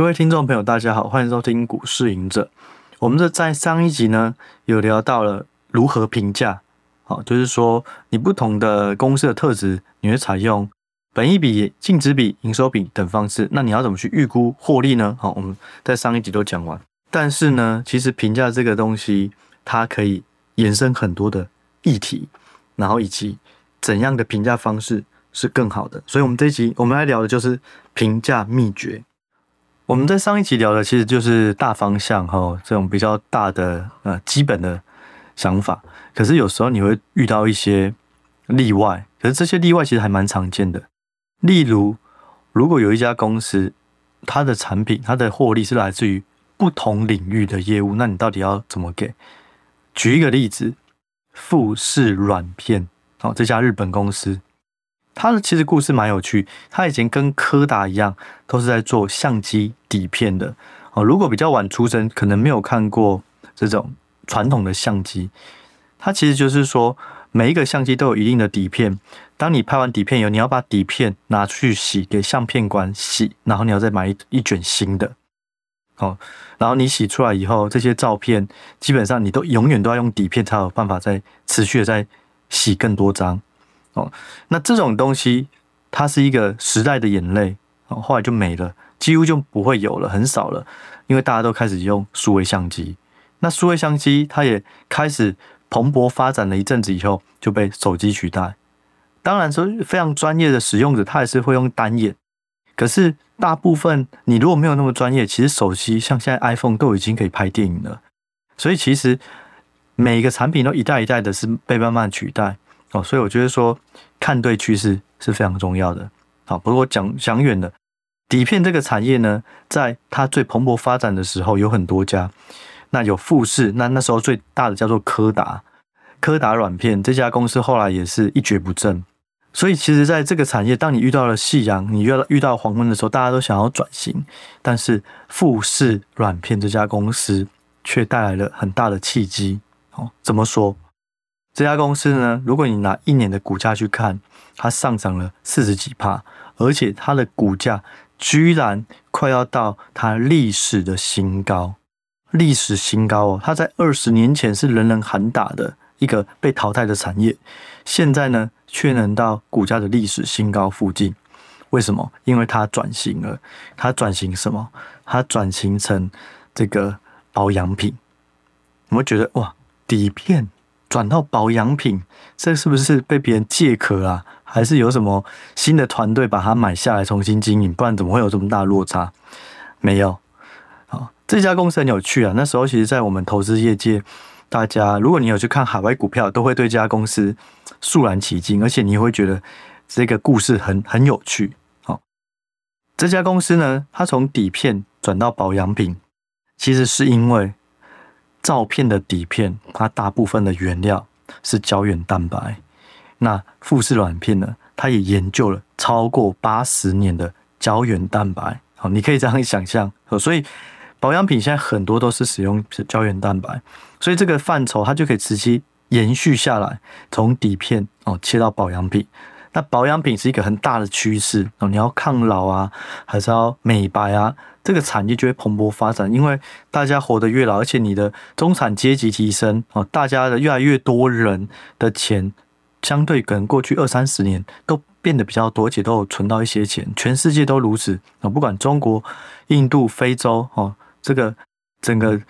各位听众朋友，大家好，欢迎收听股市赢者。我们这在上一集呢，有聊到了如何评价，好，就是说你不同的公司的特质，你会采用本益比、净值比、营收比等方式。那你要怎么去预估获利呢？好，我们在上一集都讲完。但是呢，其实评价这个东西，它可以延伸很多的议题，然后以及怎样的评价方式是更好的。所以，我们这一集我们来聊的就是评价秘诀。我们在上一集聊的其实就是大方向哈，这种比较大的呃基本的想法。可是有时候你会遇到一些例外，可是这些例外其实还蛮常见的。例如，如果有一家公司，它的产品、它的获利是来自于不同领域的业务，那你到底要怎么给？举一个例子，富士软片，哦，这家日本公司。它的其实故事蛮有趣，它以前跟柯达一样，都是在做相机底片的哦。如果比较晚出生，可能没有看过这种传统的相机。它其实就是说，每一个相机都有一定的底片。当你拍完底片以后，你要把底片拿去洗，给相片馆洗，然后你要再买一一卷新的。哦，然后你洗出来以后，这些照片基本上你都永远都要用底片才有办法再持续的再洗更多张。哦，那这种东西，它是一个时代的眼泪，哦，后来就没了，几乎就不会有了，很少了，因为大家都开始用数位相机。那数位相机它也开始蓬勃发展了一阵子以后，就被手机取代。当然说非常专业的使用者，他还是会用单眼。可是大部分你如果没有那么专业，其实手机像现在 iPhone 都已经可以拍电影了。所以其实每一个产品都一代一代的是被慢慢取代。哦，所以我觉得说看对趋势是非常重要的。好，不过讲讲远了，底片这个产业呢，在它最蓬勃发展的时候，有很多家。那有富士，那那时候最大的叫做柯达，柯达软片这家公司后来也是一蹶不振。所以其实在这个产业，当你遇到了夕阳，你遇到遇到黄昏的时候，大家都想要转型，但是富士软片这家公司却带来了很大的契机。哦，怎么说？这家公司呢，如果你拿一年的股价去看，它上涨了四十几趴，而且它的股价居然快要到它历史的新高，历史新高哦！它在二十年前是人人喊打的一个被淘汰的产业，现在呢却能到股价的历史新高附近，为什么？因为它转型了，它转型什么？它转型成这个保养品，我们觉得哇，底片。转到保养品，这是不是被别人借壳啊？还是有什么新的团队把它买下来重新经营？不然怎么会有这么大落差？没有。好，这家公司很有趣啊。那时候其实，在我们投资业界，大家如果你有去看海外股票，都会对这家公司肃然起敬，而且你会觉得这个故事很很有趣。好，这家公司呢，它从底片转到保养品，其实是因为。照片的底片，它大部分的原料是胶原蛋白。那富士软片呢？它也研究了超过八十年的胶原蛋白。好，你可以这样想象。所以保养品现在很多都是使用胶原蛋白，所以这个范畴它就可以直接延续下来，从底片哦切到保养品。那保养品是一个很大的趋势哦，你要抗老啊，还是要美白啊？这个产业就会蓬勃发展，因为大家活得越老，而且你的中产阶级提升哦，大家的越来越多人的钱，相对可能过去二三十年都变得比较多，而且都有存到一些钱，全世界都如此啊，不管中国、印度、非洲哦，这个整个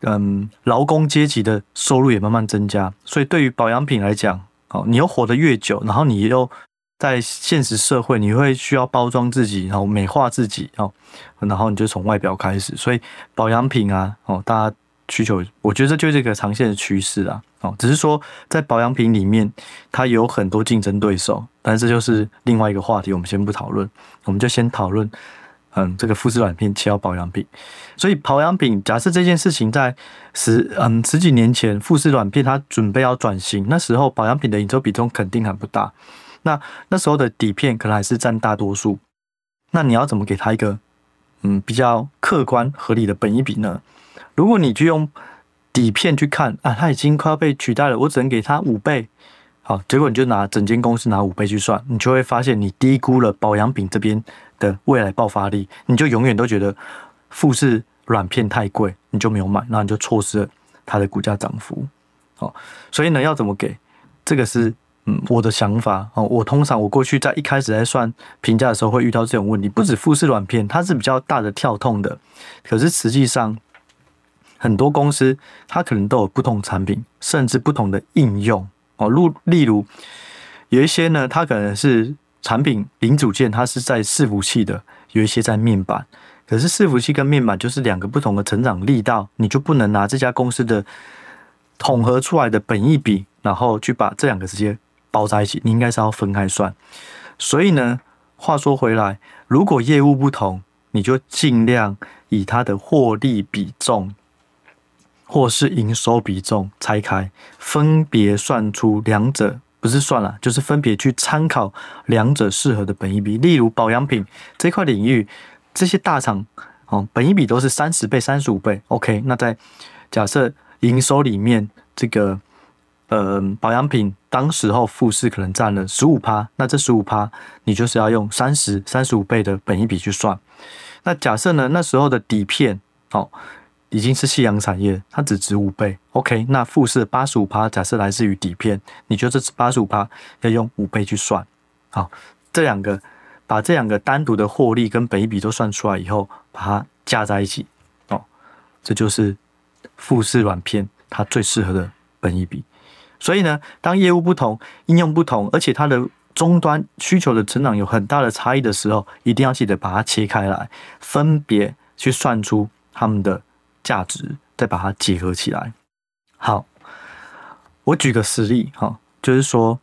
嗯劳工阶级的收入也慢慢增加，所以对于保养品来讲，哦，你又活得越久，然后你又。在现实社会，你会需要包装自己，然后美化自己，哦，然后你就从外表开始。所以保养品啊，哦，大家需求，我觉得这就是一个长线的趋势啊，哦，只是说在保养品里面，它有很多竞争对手，但是这就是另外一个话题，我们先不讨论，我们就先讨论，嗯，这个富士软片切到保养品。所以保养品，假设这件事情在十嗯十几年前，富士软片它准备要转型，那时候保养品的营收比重肯定还不大。那那时候的底片可能还是占大多数，那你要怎么给它一个嗯比较客观合理的本益比呢？如果你去用底片去看啊，它已经快要被取代了，我只能给它五倍，好，结果你就拿整间公司拿五倍去算，你就会发现你低估了保养品这边的未来爆发力，你就永远都觉得富士软片太贵，你就没有买，那你就错失了它的股价涨幅。好，所以呢，要怎么给？这个是嗯我的想法哦。我通常我过去在一开始在算评价的时候会遇到这种问题，不止富士软片，它是比较大的跳痛的，可是实际上很多公司它可能都有不同产品，甚至不同的应用哦。例例如有一些呢，它可能是产品零组件，它是在伺服器的，有一些在面板。可是伺服器跟面板就是两个不同的成长力道，你就不能拿这家公司的统合出来的本益比，然后去把这两个直接包在一起，你应该是要分开算。所以呢，话说回来，如果业务不同，你就尽量以它的获利比重或是营收比重拆开，分别算出两者，不是算了，就是分别去参考两者适合的本益比。例如保养品这块领域。这些大厂哦，本益比都是三十倍、三十五倍。OK，那在假设营收里面，这个呃保养品当时候富士可能占了十五趴，那这十五趴你就是要用三十、三十五倍的本益比去算。那假设呢，那时候的底片哦已经是夕阳产业，它只值五倍。OK，那富士八十五趴，假设来自于底片，你觉得这八十五趴要用五倍去算。好，这两个。把这两个单独的获利跟本益比都算出来以后，把它加在一起，哦，这就是富士软片它最适合的本益比。所以呢，当业务不同、应用不同，而且它的终端需求的成长有很大的差异的时候，一定要记得把它切开来，分别去算出它们的价值，再把它结合起来。好，我举个实例，哈，就是说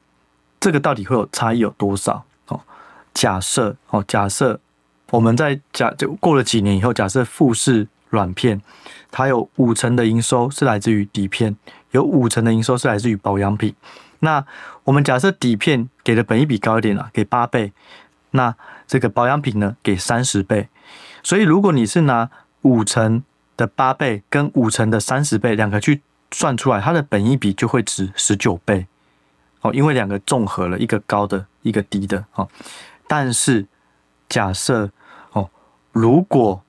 这个到底会有差异有多少？哦假设哦，假设我们在假就过了几年以后，假设富士软片它有五成的营收是来自于底片，有五成的营收是来自于保养品。那我们假设底片给的本益比高一点啊，给八倍，那这个保养品呢给三十倍。所以如果你是拿五成的八倍跟五成的三十倍两个去算出来，它的本益比就会值十九倍哦，因为两个综合了一个高的，一个低的哦。但是，假设哦，如果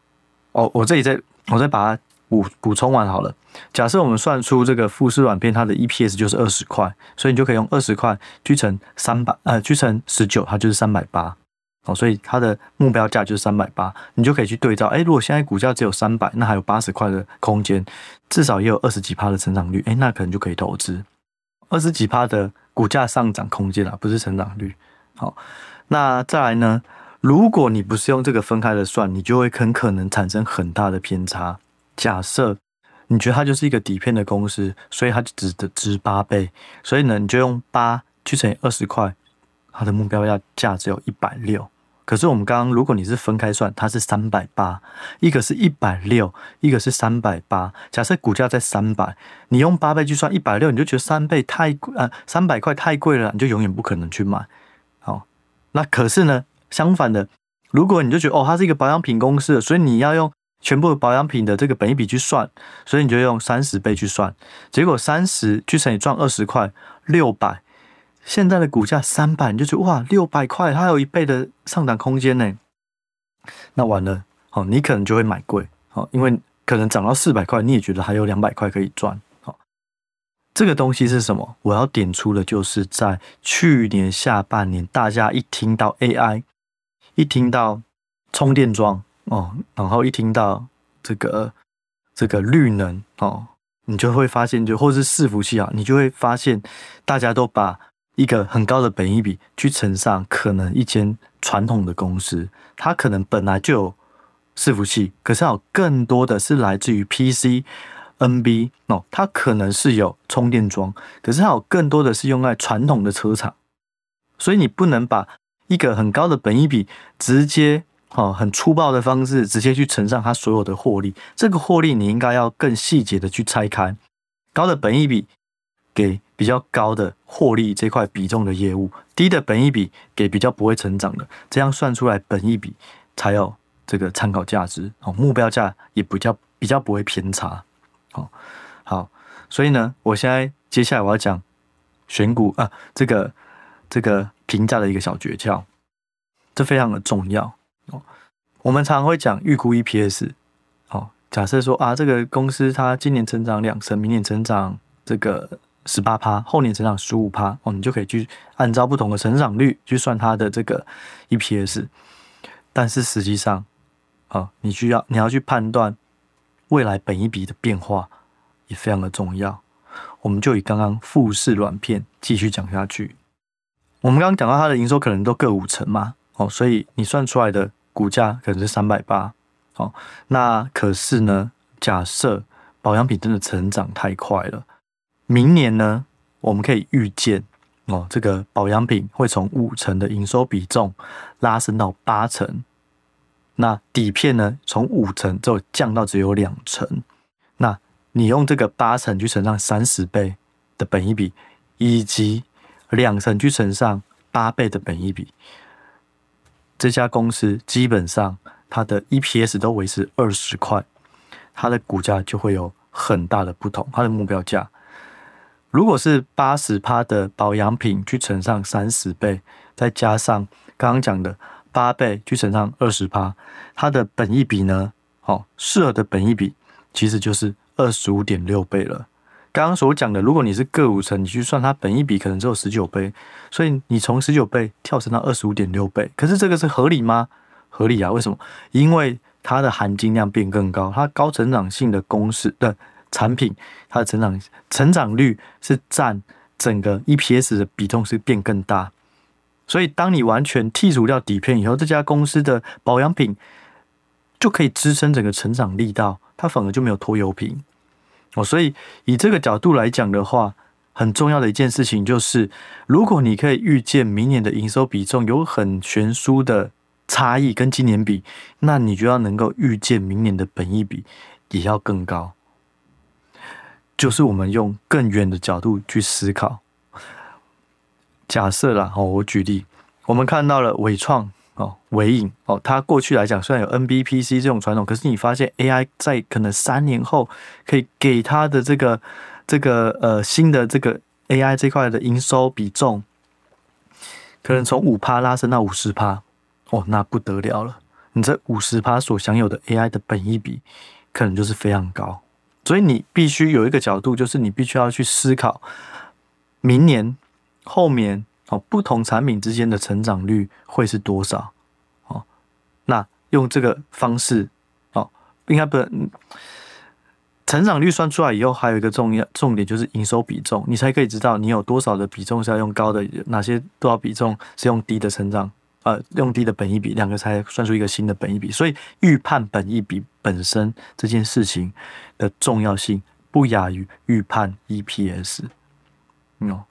哦，我这里再我再把它补补充完好了。假设我们算出这个富士软片它的 EPS 就是二十块，所以你就可以用二十块去乘三百呃，去乘十九，它就是三百八哦。所以它的目标价就是三百八，你就可以去对照。哎，如果现在股价只有三百，那还有八十块的空间，至少也有二十几趴的成长率。哎，那可能就可以投资二十几趴的股价上涨空间啊，不是成长率。好。那再来呢？如果你不是用这个分开的算，你就会很可能产生很大的偏差。假设你觉得它就是一个底片的公司，所以它就只得值八倍，所以呢，你就用八去乘以二十块，它的目标价价只有一百六。可是我们刚刚如果你是分开算，它是三百八，一个是一百六，一个是三百八。假设股价在三百，你用八倍去算一百六，你就觉得三倍太贵，呃，三百块太贵了，你就永远不可能去买。好那可是呢，相反的，如果你就觉得哦，它是一个保养品公司，所以你要用全部保养品的这个本益比去算，所以你就用三十倍去算，结果三十去乘以赚二十块，六百，现在的股价三百，你就觉得哇，六百块它还有一倍的上涨空间呢。那完了，哦，你可能就会买贵，哦，因为可能涨到四百块，你也觉得还有两百块可以赚。这个东西是什么？我要点出的，就是在去年下半年，大家一听到 AI，一听到充电桩哦，然后一听到这个这个绿能哦，你就会发现，就或是伺服器啊，你就会发现，大家都把一个很高的本益比去乘上，可能一间传统的公司，它可能本来就有伺服器，可是有更多的是来自于 PC。NB 哦，它可能是有充电桩，可是它有更多的是用在传统的车厂，所以你不能把一个很高的本益比直接哦很粗暴的方式直接去乘上它所有的获利，这个获利你应该要更细节的去拆开，高的本益比给比较高的获利这块比重的业务，低的本益比给比较不会成长的，这样算出来本益比才有这个参考价值哦，目标价也比较比较不会偏差。好，好，所以呢，我现在接下来我要讲选股啊，这个这个评价的一个小诀窍，这非常的重要。哦。我们常常会讲预估 EPS，哦，假设说啊，这个公司它今年成长两成，明年成长这个十八趴，后年成长十五趴，哦，你就可以去按照不同的成长率去算它的这个 EPS。但是实际上，啊，你需要你要去判断未来本一笔的变化也非常的重要。我们就以刚刚富士软片继续讲下去。我们刚刚讲到它的营收可能都各五成嘛，哦，所以你算出来的。股价可能是三百八，好，那可是呢？假设保养品真的成长太快了，明年呢，我们可以预见哦，这个保养品会从五成的营收比重拉升到八成，那底片呢，从五成就降到只有两成，那你用这个八成去乘上三十倍的本益比，以及两成去乘上八倍的本益比。这家公司基本上它的 EPS 都维持二十块，它的股价就会有很大的不同。它的目标价如果是八十趴的保养品去乘上三十倍，再加上刚刚讲的八倍去乘上二十趴，它的本益比呢？好，适合的本益比其实就是二十五点六倍了。刚刚所讲的，如果你是各五成，你去算它本益比可能只有十九倍，所以你从十九倍跳升到二十五点六倍，可是这个是合理吗？合理啊，为什么？因为它的含金量变更高，它高成长性的公式的产品，它的成长成长率是占整个 EPS 的比重是变更大，所以当你完全剔除掉底片以后，这家公司的保养品就可以支撑整个成长力道，它反而就没有拖油瓶。哦，所以以这个角度来讲的话，很重要的一件事情就是，如果你可以预见明年的营收比重有很悬殊的差异跟今年比，那你就要能够预见明年的本益比也要更高。就是我们用更远的角度去思考。假设啦，哦，我举例，我们看到了伟创。哦，伟影哦，它过去来讲虽然有 NBPC 这种传统，可是你发现 AI 在可能三年后可以给它的这个这个呃新的这个 AI 这块的营收比重，可能从五趴拉升到五十趴，哦，那不得了了。你这五十趴所享有的 AI 的本益比，可能就是非常高。所以你必须有一个角度，就是你必须要去思考明年后年。哦，不同产品之间的成长率会是多少？哦，那用这个方式，哦，应该不，成长率算出来以后，还有一个重要重点就是营收比重，你才可以知道你有多少的比重是要用高的，哪些多少比重是用低的成长，呃，用低的本益比，两个才算出一个新的本益比。所以预判本益比本身这件事情的重要性，不亚于预判 EPS。嗯哦。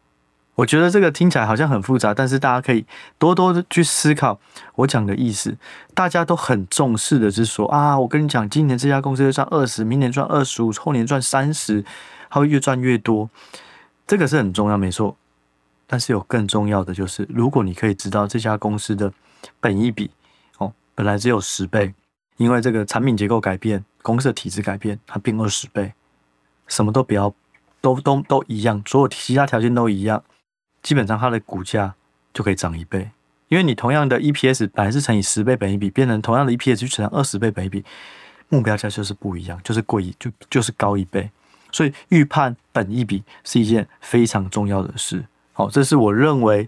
我觉得这个听起来好像很复杂，但是大家可以多多的去思考我讲的意思。大家都很重视的是说啊，我跟你讲，今年这家公司会赚二十，明年赚二十五，后年赚三十，它会越赚越多。这个是很重要，没错。但是有更重要的就是，如果你可以知道这家公司的本益比哦，本来只有十倍，因为这个产品结构改变，公司的体制改变，它变二十倍，什么都不要，都都都一样，所有其他条件都一样。基本上它的股价就可以涨一倍，因为你同样的 EPS 本来是乘以十倍本益比，变成同样的 EPS 去乘上二十倍本益比，目标价就是不一样，就是贵一就就是高一倍。所以预判本益比是一件非常重要的事。好，这是我认为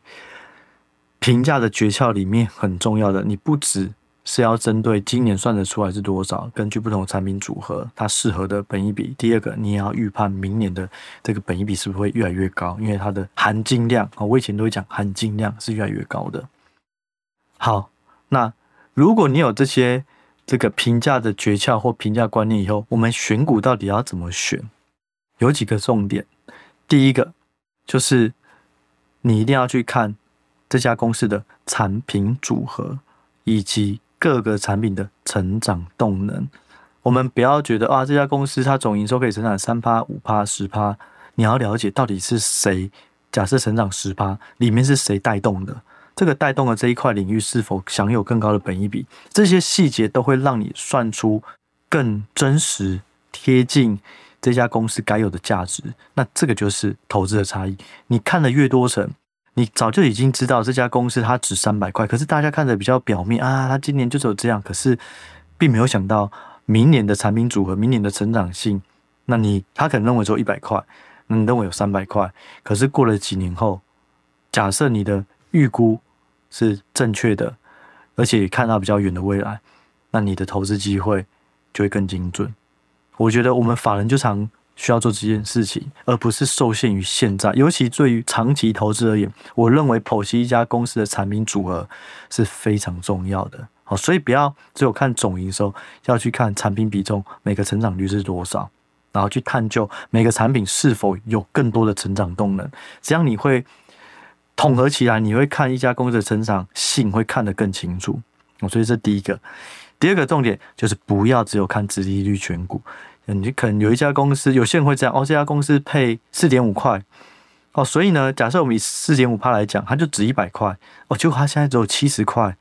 评价的诀窍里面很重要的。你不只是要针对今年算得出来是多少，根据不同的产品组合，它适合的本益比。第二个，你也要预判明年的这个本益比是不是会越来越高，因为它的含金量啊，我以前都会讲含金量是越来越高的。好，那如果你有这些这个评价的诀窍或评价观念以后，我们选股到底要怎么选？有几个重点。第一个就是你一定要去看这家公司的产品组合以及。各个产品的成长动能，我们不要觉得啊，这家公司它总营收可以成长三趴、五趴、十趴，你要了解到底是谁。假设成长十趴，里面是谁带动的？这个带动的这一块领域是否享有更高的本益比？这些细节都会让你算出更真实、贴近这家公司该有的价值。那这个就是投资的差异。你看的越多层，你早就已经知道这家公司它值三百块，可是大家看着比较表面啊，它今年就只有这样，可是并没有想到明年的产品组合、明年的成长性。那你他可能认为只有一百块，你认为有三百块，可是过了几年后，假设你的预估是正确的，而且看到比较远的未来，那你的投资机会就会更精准。我觉得我们法人就常。需要做这件事情，而不是受限于现在。尤其对于长期投资而言，我认为剖析一家公司的产品组合是非常重要的。好，所以不要只有看总营收，要去看产品比重，每个成长率是多少，然后去探究每个产品是否有更多的成长动能。这样你会统合起来，你会看一家公司的成长性会看得更清楚。所以这第一个，第二个重点就是不要只有看殖利率选股。你可能有一家公司，有些人会这样哦，这家公司配四点五块哦，所以呢，假设我们以四点五趴来讲，它就值一百块哦，结果它现在只有七十块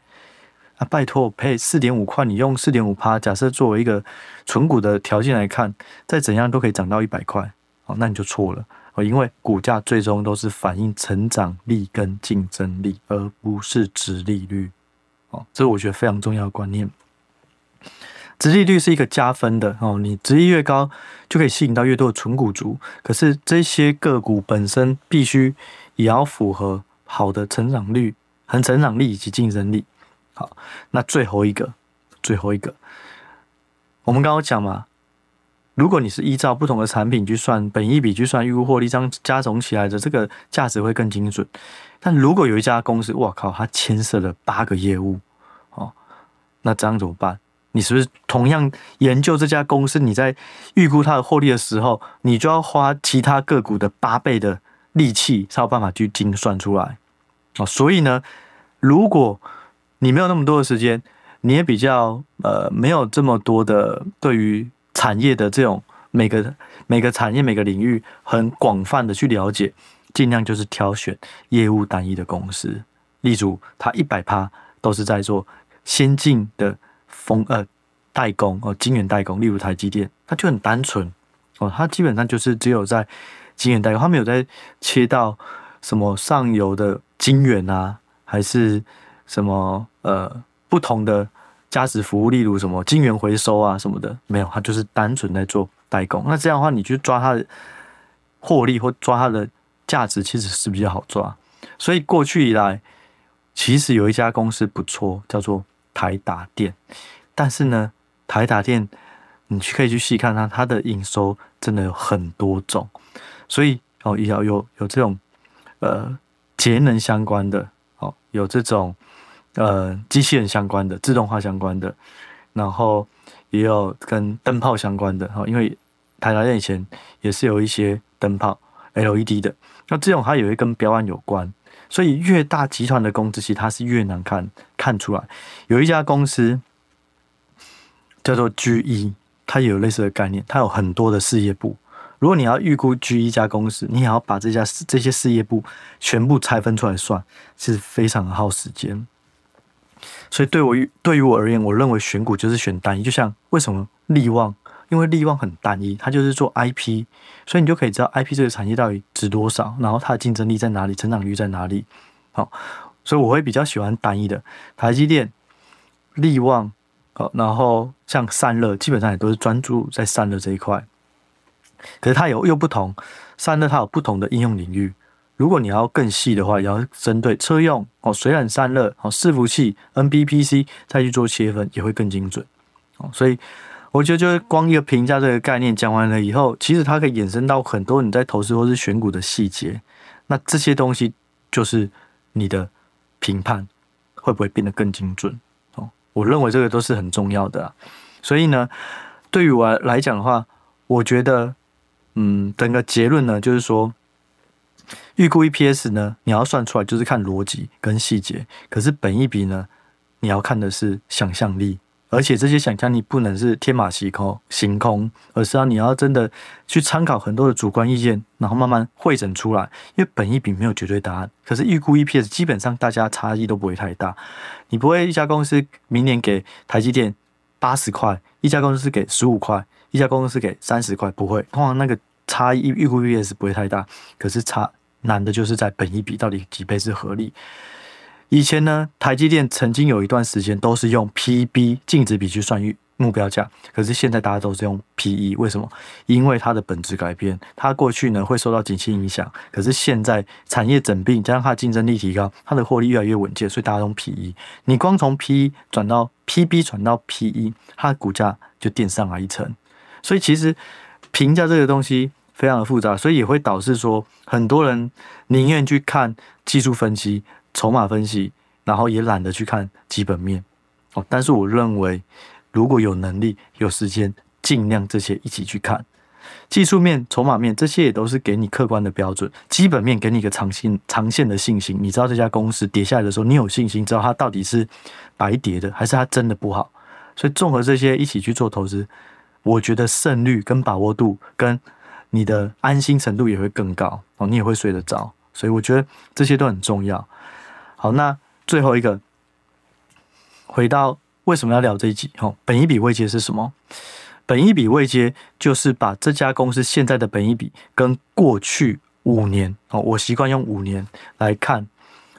啊！拜托，配四点五块，你用四点五趴，假设作为一个存股的条件来看，再怎样都可以涨到一百块哦，那你就错了哦，因为股价最终都是反映成长力跟竞争力，而不是殖利率哦，这是我觉得非常重要的观念。殖利率是一个加分的哦，你殖利越高，就可以吸引到越多的纯股族。可是这些个股本身必须也要符合好的成长率、和成长力以及竞争力。好，那最后一个，最后一个，我们刚刚讲嘛，如果你是依照不同的产品去算本益比，去算预估获利，这样加总起来的这个价值会更精准。但如果有一家公司，哇靠，它牵涉了八个业务，哦，那这样怎么办？你是不是同样研究这家公司？你在预估它的获利的时候，你就要花其他个股的八倍的力气，才有办法去精算出来。哦，所以呢，如果你没有那么多的时间，你也比较呃没有这么多的对于产业的这种每个每个产业每个领域很广泛的去了解，尽量就是挑选业务单一的公司，例如它一百趴都是在做先进的。风呃代工哦，晶圆代工，例如台积电，它就很单纯哦，它基本上就是只有在晶圆代工，它没有在切到什么上游的晶圆啊，还是什么呃不同的价值服务，例如什么晶圆回收啊什么的，没有，它就是单纯在做代工。那这样的话，你去抓它的获利或抓它的价值，其实是比较好抓。所以过去以来，其实有一家公司不错，叫做台达电。但是呢，台达电，你去可以去细看它，它的营收真的有很多种，所以哦，也要有有这种呃节能相关的，哦，有这种呃机器人相关的、自动化相关的，然后也有跟灯泡相关的，哦，因为台达电以前也是有一些灯泡 LED 的，那这种它也会跟标案有关，所以越大集团的公司，其实它是越难看看出来，有一家公司。叫做 GE，它也有类似的概念，它有很多的事业部。如果你要预估 GE 一家公司，你也要把这家这些事业部全部拆分出来算，是非常耗时间。所以对我对于我而言，我认为选股就是选单一。就像为什么力旺？因为力旺很单一，它就是做 IP，所以你就可以知道 IP 这个产业到底值多少，然后它的竞争力在哪里，成长率在哪里。好，所以我会比较喜欢单一的台积电、力旺。好，然后像散热，基本上也都是专注在散热这一块。可是它有又不同，散热它有不同的应用领域。如果你要更细的话，也要针对车用哦，水冷散热哦，伺服器 NBPC 再去做切分，也会更精准。哦，所以我觉得就是光一个评价这个概念讲完了以后，其实它可以衍生到很多你在投资或是选股的细节。那这些东西就是你的评判会不会变得更精准？哦我认为这个都是很重要的，所以呢，对于我来讲的话，我觉得，嗯，整个结论呢，就是说，预估 EPS 呢，你要算出来就是看逻辑跟细节，可是本一笔呢，你要看的是想象力。而且这些想象力不能是天马行空、行空，而是要你要真的去参考很多的主观意见，然后慢慢汇整出来。因为本一比没有绝对答案，可是预估 EPS 基本上大家差异都不会太大。你不会一家公司明年给台积电八十块，一家公司给十五块，一家公司给三十块，不会。通常那个差异预估 EPS 不会太大，可是差难的就是在本一比到底几倍是合理。以前呢，台积电曾经有一段时间都是用 P/B 净值比去算目标价，可是现在大家都是用 P/E，为什么？因为它的本质改变，它过去呢会受到景气影响，可是现在产业整并加上它的竞争力提高，它的获利越来越稳健，所以大家用 P/E。你光从 P/E 转到 P/B 转到 P/E，它的股价就垫上来一层。所以其实评价这个东西非常的复杂，所以也会导致说很多人宁愿去看技术分析。筹码分析，然后也懒得去看基本面哦。但是我认为，如果有能力、有时间，尽量这些一起去看。技术面、筹码面这些也都是给你客观的标准。基本面给你一个长线、长线的信心。你知道这家公司跌下来的时候，你有信心，知道它到底是白跌的，还是它真的不好。所以综合这些一起去做投资，我觉得胜率跟把握度跟你的安心程度也会更高哦，你也会睡得着。所以我觉得这些都很重要。好，那最后一个，回到为什么要聊这一集？吼，本一笔未接是什么？本一笔未接就是把这家公司现在的本一笔跟过去五年，哦，我习惯用五年来看。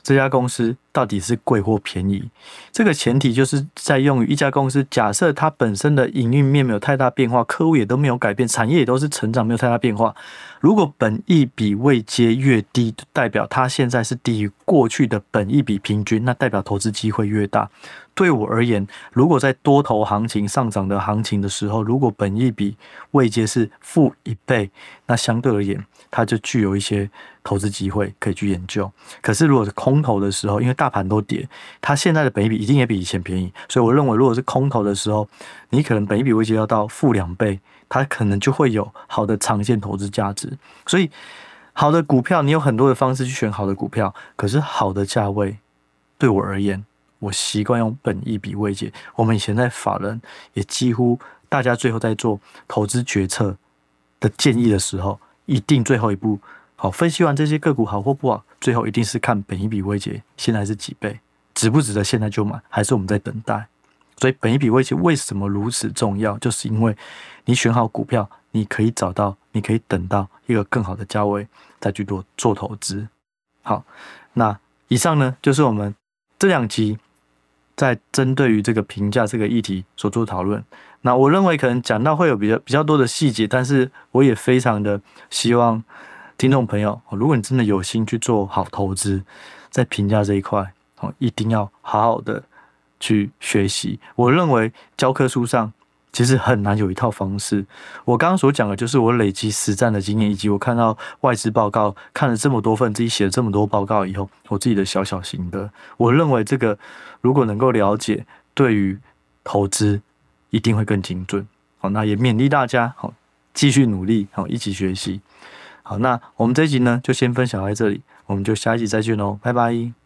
这家公司到底是贵或便宜？这个前提就是在用于一家公司，假设它本身的营运面没有太大变化，客户也都没有改变，产业也都是成长，没有太大变化。如果本益比未接越低，代表它现在是低于过去的本益比平均，那代表投资机会越大。对我而言，如果在多头行情上涨的行情的时候，如果本益比未接是负一倍，那相对而言，它就具有一些。投资机会可以去研究，可是如果是空头的时候，因为大大盘都跌，它现在的本益比一定也比以前便宜，所以我认为如果是空头的时候，你可能本益比位阶要到负两倍，它可能就会有好的长线投资价值。所以好的股票，你有很多的方式去选好的股票，可是好的价位，对我而言，我习惯用本益比位阶。我们以前在法人也几乎大家最后在做投资决策的建议的时候，一定最后一步。好，分析完这些个股好或不好，最后一定是看本一比位阶现在是几倍，值不值得现在就买，还是我们在等待？所以本一比位阶为什么如此重要？就是因为你选好股票，你可以找到，你可以等到一个更好的价位再去做做投资。好，那以上呢就是我们这两集在针对于这个评价这个议题所做讨论。那我认为可能讲到会有比较比较多的细节，但是我也非常的希望。听众朋友，如果你真的有心去做好投资，在评价这一块，哦，一定要好好的去学习。我认为教科书上其实很难有一套方式。我刚刚所讲的就是我累积实战的经验，以及我看到外资报告，看了这么多份，自己写了这么多报告以后，我自己的小小心得。我认为这个如果能够了解，对于投资一定会更精准。好，那也勉励大家，好，继续努力，好，一起学习。好，那我们这一集呢，就先分享到这里，我们就下一集再见喽，拜拜。